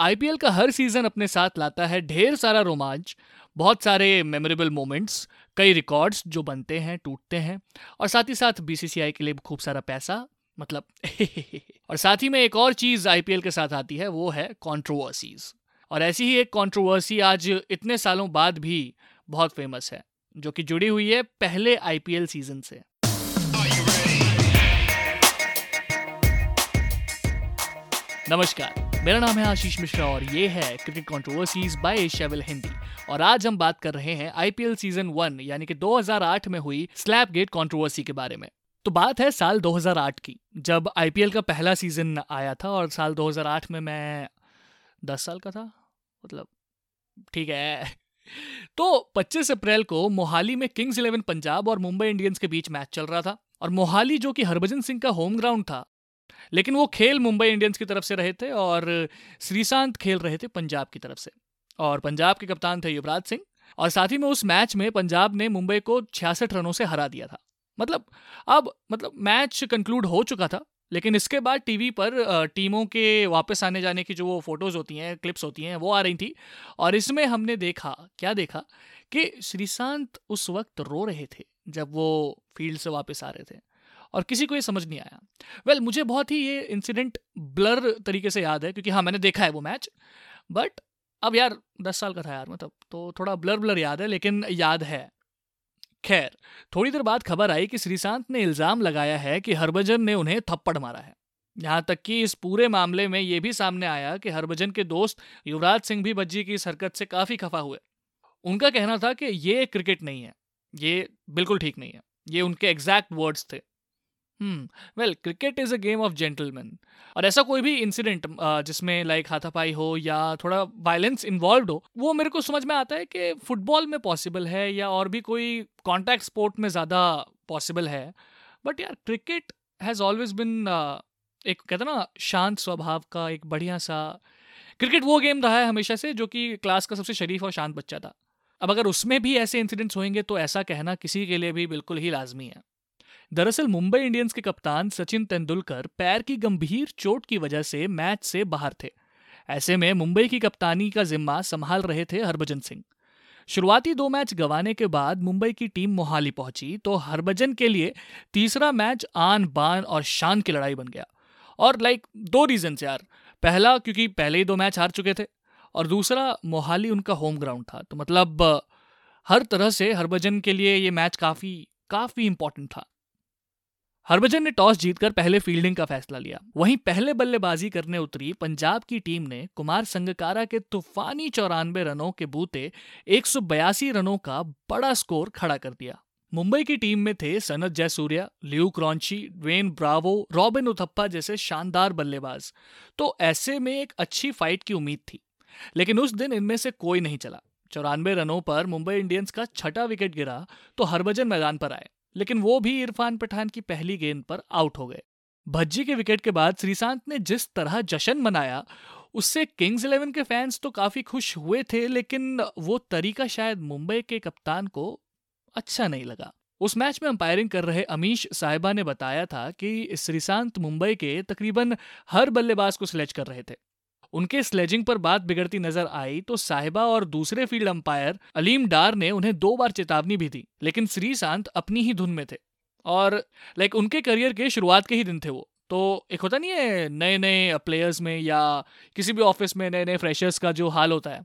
IPL का हर season अपने साथ लाता है ढेर सारा रोमांच, बहुत सारे मेमोरेबल मोमेंट्स कई रिकॉर्ड्स जो बनते हैं, टूटते हैं, और साथ ही साथ बीसीसीआई के लिए खूब सारा पैसा मतलब और साथ ही में एक और चीज़ आईपीएल के साथ आती है, वो है कॉन्ट्रोवर्सीज और ऐसी ही एक कॉन्ट्रोवर्सी आज इतने सालों बाद भी बहुत फ़ेमस है, जो कि जुड़ी हुई है पहले आईपीएल सीज़न से। नमस्कार। मेरा नाम है आशीष मिश्रा और ये है cricket controversies by Asiaville Hindi और आज हम बात कर रहे हैं आईपीएल सीज़न वन यानी कि 2008 में हुई स्लैप गेट कॉन्ट्रोवर्सी के बारे में। तो बात है साल 2008 की, जब आईपीएल का पहला सीज़न आया था और साल 2008 में मैं 10 साल का था मतलब ठीक है। तो 25 अप्रैल को मोहाली में किंग्स इलेवन पंजाब और मुंबई इंडियंस के बीच मैच चल रहा था। और मोहाली जो कि हरभजन सिंह का होम ग्राउंड था लेकिन वो खेल मुंबई इंडियंस की तरफ़ से रहे थे और श्रीशांत खेल रहे थे पंजाब की तरफ़ से। और पंजाब के कप्तान थे युवराज सिंह। और साथ ही में उस मैच में पंजाब ने मुंबई को छियासठ रनों से हरा दिया था। मतलब अब मतलब मैच कंक्लूड हो चुका था, लेकिन इसके बाद टीवी पर टीमों के वापस आने जाने की जो वो फ़ोटोज़ होती हैं, क्लिप्स होती हैं, वो आ रही थी। और इसमें हमने देखा, क्या देखा कि श्रीशांत उस वक्त रो रहे थे जब वो फ़ील्ड से वापस आ रहे थे। और किसी को ये समझ नहीं आया। वेल well, मुझे बहुत ही ये इंसिडेंट ब्लर तरीके से याद है क्योंकि हाँ मैंने देखा है वो मैच बट अब यार दस साल का था यार मतलब तो थोड़ा ब्लर ब्लर याद है लेकिन याद है। खैर थोड़ी देर बाद खबर आई कि श्रीशांत ने इल्ज़ाम लगाया है कि हरभजन ने उन्हें थप्पड़ मारा है। यहाँ तक कि इस पूरे मामले में ये भी सामने आया कि हरभजन के दोस्त युवराज सिंह भी बज्जी की इस हरकत से काफ़ी खफा हुए। उनका कहना था कि ये क्रिकेट नहीं है ये बिल्कुल ठीक नहीं है ये उनके एग्जैक्ट वर्ड्स थे। Well cricket is a game of gentleman और ऐसा कोई भी इंसिडेंट जिसमें लाइक हाथापाई हो या थोड़ा वायलेंस इन्वॉल्व हो, वो मेरे को समझ में आता है कि फुटबॉल में पॉसिबल है या और भी कोई कॉन्टैक्ट स्पोर्ट में ज़्यादा पॉसिबल है। बट यार क्रिकेट हैज़ ऑलवेज बिन एक कहते ना, शांत स्वभाव का एक बढ़िया सा। क्रिकेट वो गेम रहा है हमेशा से जो कि क्लास का सबसे शरीफ और शांत बच्चा था। अब अगर उसमें भी ऐसे इंसिडेंट्स होंगे तो ऐसा कहना किसी के लिए भी बिल्कुल ही लाजमी है। दरअसल मुंबई इंडियंस के कप्तान सचिन तेंदुलकर पैर की गंभीर चोट की वजह से मैच से बाहर थे। ऐसे में मुंबई की कप्तानी का जिम्मा संभाल रहे थे हरभजन सिंह। शुरुआती दो मैच गंवाने के बाद मुंबई की टीम मोहाली पहुँची तो हरभजन के लिए तीसरा मैच आन बान और शान की लड़ाई बन गया। और लाइक दो रीजन यार। पहला, क्योंकि पहले ही दो मैच हार चुके थे। और दूसरा, मोहाली उनका होम ग्राउंड था। तो मतलब हर तरह से हरभजन के लिए ये मैच काफ़ी काफ़ी इंपॉर्टेंट था। हरभजन ने टॉस जीतकर पहले फील्डिंग का फैसला लिया। वहीं पहले बल्लेबाजी करने उतरी पंजाब की टीम ने कुमार संगकारा के तूफानी चौरानवे रनों के बूते एक सौ बयासी रनों का बड़ा स्कोर खड़ा कर दिया। मुंबई की टीम में थे Sanath Jayasuriya Luke Ronchi Dwayne Bravo, Robin Uthappa जैसे शानदार बल्लेबाज। तो ऐसे में एक अच्छी फाइट की उम्मीद थी। लेकिन उस दिन इनमें से कोई नहीं चला। चौरानवे रनों पर मुंबई इंडियंस का छठा विकेट गिरा तो हरभजन मैदान पर आए। लेकिन वो भी इरफान पठान की पहली गेंद पर आउट हो गए। भज्जी के विकेट के बाद श्रीशांत ने जिस तरह जश्न मनाया, उससे किंग्स इलेवन के फैंस तो काफ़ी खुश हुए थे, लेकिन वो तरीका शायद मुंबई के कप्तान को अच्छा नहीं लगा। उस मैच में अंपायरिंग कर रहे अमीश साहिबा ने बताया था कि श्रीशांत मुंबई के तकरीबन हर बल्लेबाज को स्लेज कर रहे थे। उनके स्लेजिंग पर बात बिगड़ती नज़र आई तो साहिबा और दूसरे फ़ील्ड अंपायर अलीम डार ने उन्हें दो बार चेतावनी भी दी, लेकिन श्रीशांत अपनी ही धुन में थे। और लाइक उनके करियर के शुरुआत के ही दिन थे वो। तो एक होता नहीं है नए नए प्लेयर्स में या किसी भी ऑफ़िस में नए नए फ्रेशर्स का जो हाल होता है।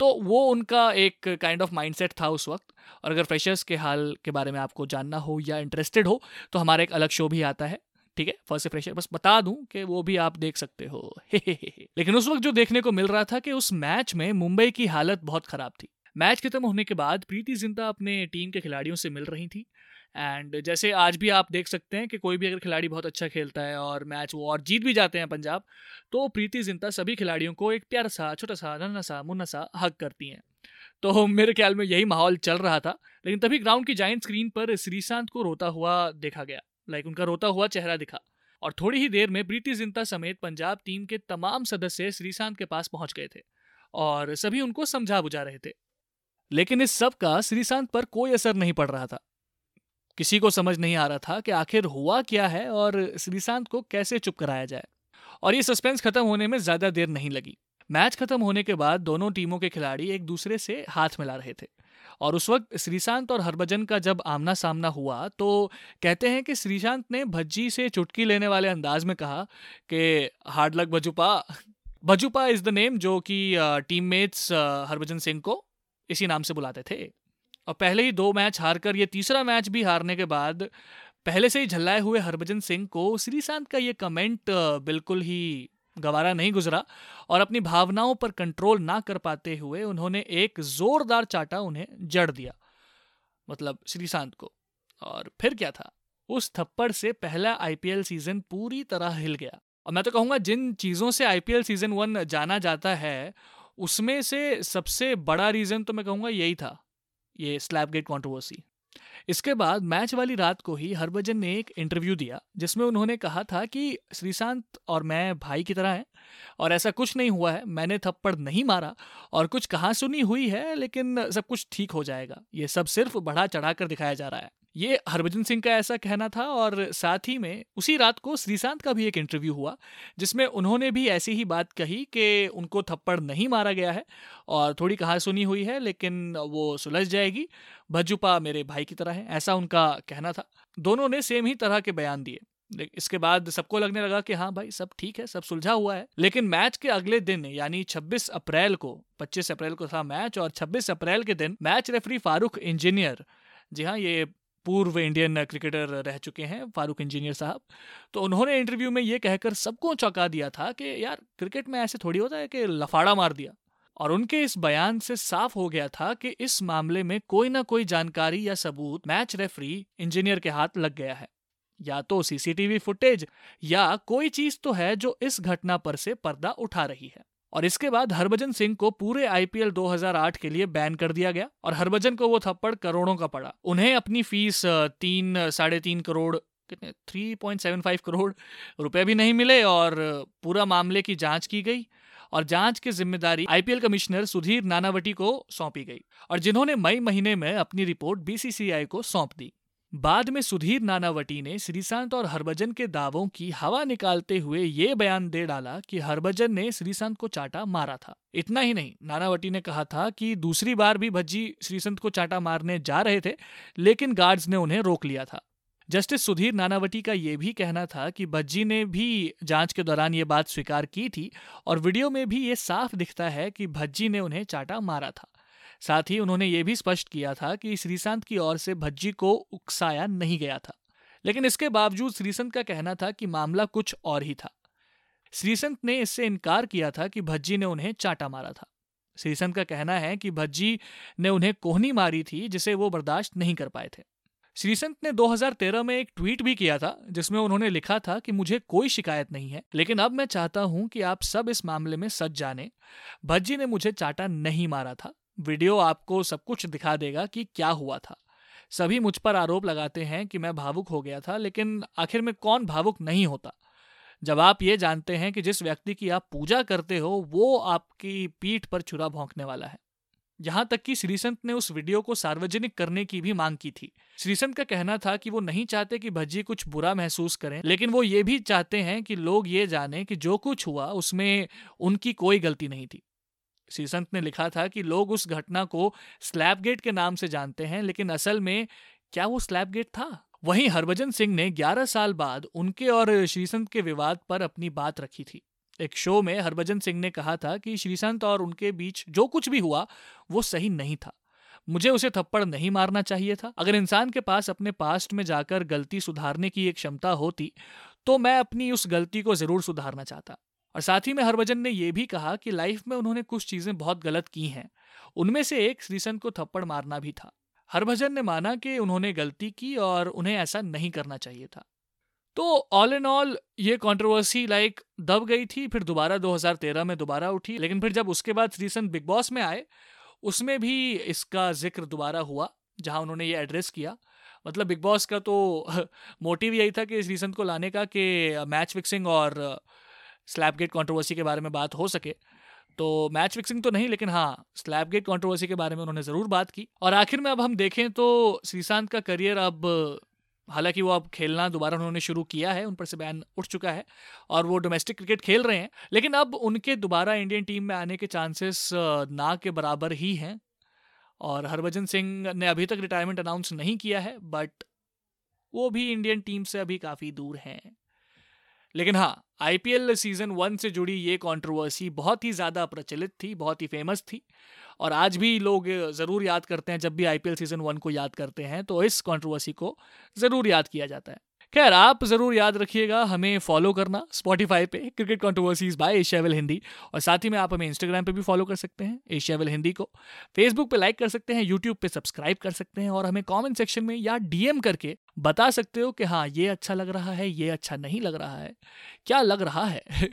तो वो उनका एक काइंड ऑफ़ माइंडसेट था उस वक्त। और अगर फ्रेशर्स के हाल के बारे में आपको जानना हो या इंटरेस्टेड हो तो हमारा एक अलग शो भी आता है। ठीक है फ़र्स्ट फ्रेशर बस बता दूँ कि वो भी आप देख सकते हो। लेकिन उस वक्त जो देखने को मिल रहा था कि उस मैच में मुंबई की हालत बहुत खराब थी। मैच खत्म होने के बाद प्रीति ज़िंदा अपने टीम के खिलाड़ियों से मिल रही थी। एंड जैसे आज भी आप देख सकते हैं कि कोई भी अगर खिलाड़ी बहुत अच्छा खेलता है और मैच वो और जीत भी जाते हैं पंजाब तो प्रीति जिंता सभी खिलाड़ियों को एक प्यारा सा, छोटा सा, नन्ना सा, मुन्ना सा हक करती हैं। तो मेरे ख्याल में यही माहौल चल रहा था, लेकिन तभी ग्राउंड की जाइंट स्क्रीन पर श्रीशांत को रोता हुआ देखा गया। लाइक उनका रोता हुआ चेहरा दिखा। और थोड़ी ही देर में प्रीति जिंता समेत पंजाब टीम के तमाम सदस्य श्रीशांत के पास पहुँच गए थे और सभी उनको समझा बुझा रहे थे। लेकिन इस सब का श्रीशांत पर कोई असर नहीं पड़ रहा था। किसी को समझ नहीं आ रहा था कि आखिर हुआ क्या है और श्रीशांत को कैसे चुप कराया जाए। और ये सस्पेंस खत्म होने में ज़्यादा देर नहीं लगी। मैच खत्म होने के बाद दोनों टीमों के खिलाड़ी एक दूसरे से हाथ मिला रहे थे। और उस वक्त श्रीशांत और हरभजन का जब आमना सामना हुआ तो कहते हैं कि श्रीशांत ने भज्जी से चुटकी लेने वाले अंदाज में कहा कि, हार्ड लक भजुपा भजुपा इज़ द नेम जो कि टीममेट्स हरभजन सिंह को इसी नाम से बुलाते थे। और पहले ही दो मैच हारकर, ये तीसरा मैच भी हारने के बाद, पहले से ही झल्लाए हुए हरभजन सिंह को श्रीशांत का ये कमेंट बिल्कुल ही गवारा नहीं गुजरा और अपनी भावनाओं पर कंट्रोल ना कर पाते हुए उन्होंने एक जोरदार चाटा उन्हें जड़ दिया मतलब श्रीशांत को। और फिर क्या था? उस थप्पड़ से पहला आईपीएल सीज़न पूरी तरह हिल गया। और मैं तो कहूँगा, जिन चीज़ों से आईपीएल सीज़न वन जाना जाता है, उसमें से सबसे बड़ा रीज़न तो मैं कहूँगा यही था, ये स्लैब गेट कॉन्ट्रोवर्सी इसके बाद मैच वाली रात को ही हरभजन ने एक इंटरव्यू दिया, जिसमें उन्होंने कहा था कि श्रीशांत और मैं भाई की तरह हैं और ऐसा कुछ नहीं हुआ है, मैंने थप्पड़ नहीं मारा और कुछ कहा सुनी हुई है, लेकिन सब कुछ ठीक हो जाएगा। ये सब सिर्फ़ बढ़ा चढ़ा कर दिखाया जा रहा है। ये हरभजन सिंह का ऐसा कहना था और साथ ही में उसी रात को श्रीशांत का भी एक इंटरव्यू हुआ, जिसमें उन्होंने भी ऐसी ही बात कही कि उनको थप्पड़ नहीं मारा गया है और थोड़ी कहा सुनी हुई है, लेकिन वो सुलझ जाएगी। भज्जुपा मेरे भाई की तरह है, ऐसा उनका कहना था। दोनों ने सेम ही तरह के बयान दिए। इसके बाद सबको लगने लगा कि हाँ भाई, सब ठीक है, सब सुलझा हुआ है। लेकिन मैच के अगले दिन, यानी 26 अप्रैल को 25 अप्रैल को था मैच और 26 अप्रैल के दिन मैच रेफरी फारूक इंजीनियर, जी हाँ ये पूर्व इंडियन क्रिकेटर रह चुके हैं फारूक इंजीनियर साहब। तो उन्होंने इंटरव्यू में ये कहकर सबको चौंका दिया था कि यार, क्रिकेट में ऐसे थोड़ी होता है कि लफाड़ा मार दिया। और उनके इस बयान से साफ़ हो गया था कि इस मामले में कोई ना कोई जानकारी या सबूत मैच रेफरी इंजीनियर के हाथ लग गया है। या तो सीसीटीवी फुटेज या कोई चीज़ तो है जो इस घटना पर से पर्दा उठा रही है। और इसके बाद हरभजन सिंह को पूरे आईपीएल 2008 के लिए बैन कर दिया गया और हरभजन को वो थप्पड़ करोड़ों का पड़ा। उन्हें अपनी फ़ीस तीन साढ़े तीन करोड़, कितने three point seven five crore रुपए भी नहीं मिले और पूरा मामले की जाँच की गई और जाँच की ज़िम्मेदारी आईपीएल कमिश्नर सुधीर नानावटी को सौंपी गई और जिन्होंने मई महीने में अपनी रिपोर्ट बीसीसीआई को सौंप दी। बाद में सुधीर नानावटी ने श्रीशांत और हरभजन के दावों की हवा निकालते हुए ये बयान दे डाला कि हरभजन ने श्रीशांत को चाटा मारा था। इतना ही नहीं, नानावटी ने कहा था कि दूसरी बार भी भज्जी श्रीसंत को चाटा मारने जा रहे थे, लेकिन गार्ड्स ने उन्हें रोक लिया था। जस्टिस सुधीर नानावटी का यह भी कहना था कि भज्जी ने भी जाँच के दौरान ये बात स्वीकार की थी और वीडियो में भी ये साफ़ दिखता है कि भज्जी ने उन्हें चाटा मारा था। साथ ही उन्होंने ये भी स्पष्ट किया था कि श्रीसंत की ओर से भज्जी को उकसाया नहीं गया था। लेकिन इसके बावजूद श्रीसंत का कहना था कि मामला कुछ और ही था। श्रीसंत ने इससे इनकार किया था कि भज्जी ने उन्हें चाटा मारा था। श्रीसंत का कहना है कि भज्जी ने उन्हें कोहनी मारी थी, जिसे वो बर्दाश्त नहीं कर पाए थे। श्रीसंत ने 2013 में एक ट्वीट भी किया था, जिसमें उन्होंने लिखा था कि मुझे कोई शिकायत नहीं है, लेकिन अब मैं चाहता हूँ कि आप सब इस मामले में सच जाने। भज्जी ने मुझे चाटा नहीं मारा था। वीडियो आपको सब कुछ दिखा देगा कि क्या हुआ था। सभी मुझ पर आरोप लगाते हैं कि मैं भावुक हो गया था, लेकिन आखिर में कौन भावुक नहीं होता? जब आप ये जानते हैं कि जिस व्यक्ति की आप पूजा करते हो, वो आपकी पीठ पर छुरा भोंकने वाला है। यहाँ तक कि श्रीसंत ने उस वीडियो को सार्वजनिक करने की भी मांग की थी। श्रीसंत का कहना था कि वो नहीं चाहते कि भज्जी कुछ बुरा महसूस करें, लेकिन वो ये भी चाहते हैं कि लोग ये जाने कि जो कुछ हुआ, उसमें उनकी कोई गलती नहीं थी। श्रीसंत ने लिखा था कि लोग उस घटना को स्लैब गेट के नाम से जानते हैं, लेकिन असल में क्या वो स्लैब गेट था? वहीं हरभजन सिंह ने 11 साल बाद उनके और श्रीसंत के विवाद पर अपनी बात रखी थी। एक शो में हरभजन सिंह ने कहा था कि श्रीसंत और उनके बीच जो कुछ भी हुआ, वो सही नहीं था। मुझे उसे थप्पड़ नहीं मारना चाहिए था। अगर इंसान के पास अपने पास्ट में जाकर गलती सुधारने की एक क्षमता होती तो मैं अपनी उस गलती को ज़रूर सुधारना चाहता। और साथ ही में हरभजन ने यह भी कहा कि लाइफ में उन्होंने कुछ चीज़ें बहुत गलत की हैं। उनमें से एक श्रीसंत को थप्पड़ मारना भी था। हरभजन ने माना कि उन्होंने गलती की और उन्हें ऐसा नहीं करना चाहिए था। तो ऑल इन ऑल ये कंट्रोवर्सी लाइक दब गई थी, फिर दोबारा 2013 में दोबारा उठी, लेकिन फिर जब उसके बाद श्रीसंत बिग बॉस में आए, उसमें भी इसका ज़िक्र दोबारा हुआ, जहाँ उन्होंने ये एड्रेस किया। मतलब बिग बॉस का तो मोटिव यही था कि श्रीसंत को लाने का कि मैच फिक्सिंग और स्लैब गेट कॉन्ट्रोवर्सी के बारे में बात हो सके। तो मैच फिक्सिंग तो नहीं, लेकिन हाँ स्लैब गेट कॉन्ट्रोवर्सी के बारे में उन्होंने ज़रूर बात की। और आखिर में अब हम देखें तो श्रीशांत का करियर अब, हालाँकि वो अब खेलना दोबारा उन्होंने शुरू किया है, उन पर से बैन उठ चुका है और वो डोमेस्टिक क्रिकेट खेल रहे हैं। लेकिन अब उनके दोबारा इंडियन टीम में आने के चांसेस ना के बराबर ही हैं। और हरभजन सिंह ने अभी तक रिटायरमेंट अनाउंस नहीं किया है बट वो भी इंडियन टीम से अभी काफ़ी दूर हैं। लेकिन हाँ आईपीएल सीज़न वन से जुड़ी ये कंट्रोवर्सी बहुत ही ज़्यादा प्रचलित थी, बहुत ही फ़ेमस थी। और आज भी लोग ज़रूर याद करते हैं, जब भी आईपीएल सीज़न वन को याद करते हैं तो इस कंट्रोवर्सी को ज़रूर याद किया जाता है। खैर, आप ज़रूर याद रखिएगा, हमें फॉलो करना स्पॉटीफाई पे cricket controversies by Asiaville Hindi और साथ ही में आप हमें इंस्टाग्राम पे भी फॉलो कर सकते हैं एशियावेल हिंदी को। फेसबुक पे लाइक कर सकते हैं यूट्यूब पे सब्सक्राइब कर सकते हैं, और हमें कमेंट सेक्शन में या डीएम करके बता सकते हो कि हाँ ये अच्छा लग रहा है, ये अच्छा नहीं लग रहा है? क्या लग रहा है?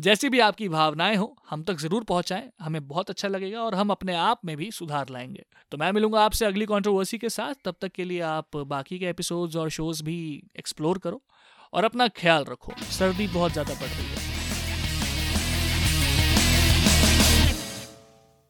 जैसी भी आपकी भावनाएँ हो, हम तक ज़रूर पहुंचाएँ, हमें बहुत अच्छा लगेगा और हम अपने आप में भी सुधार लाएँगे। तो मैं मिलूँगा आपसे अगली कंट्रोवर्सी के साथ, तब तक के लिए आप बाकी के एपिसोड्स और शोज़ भी एक्सप्लोर करो और अपना ख्याल रखो। सर्दी बहुत ज़्यादा पड़ रही है।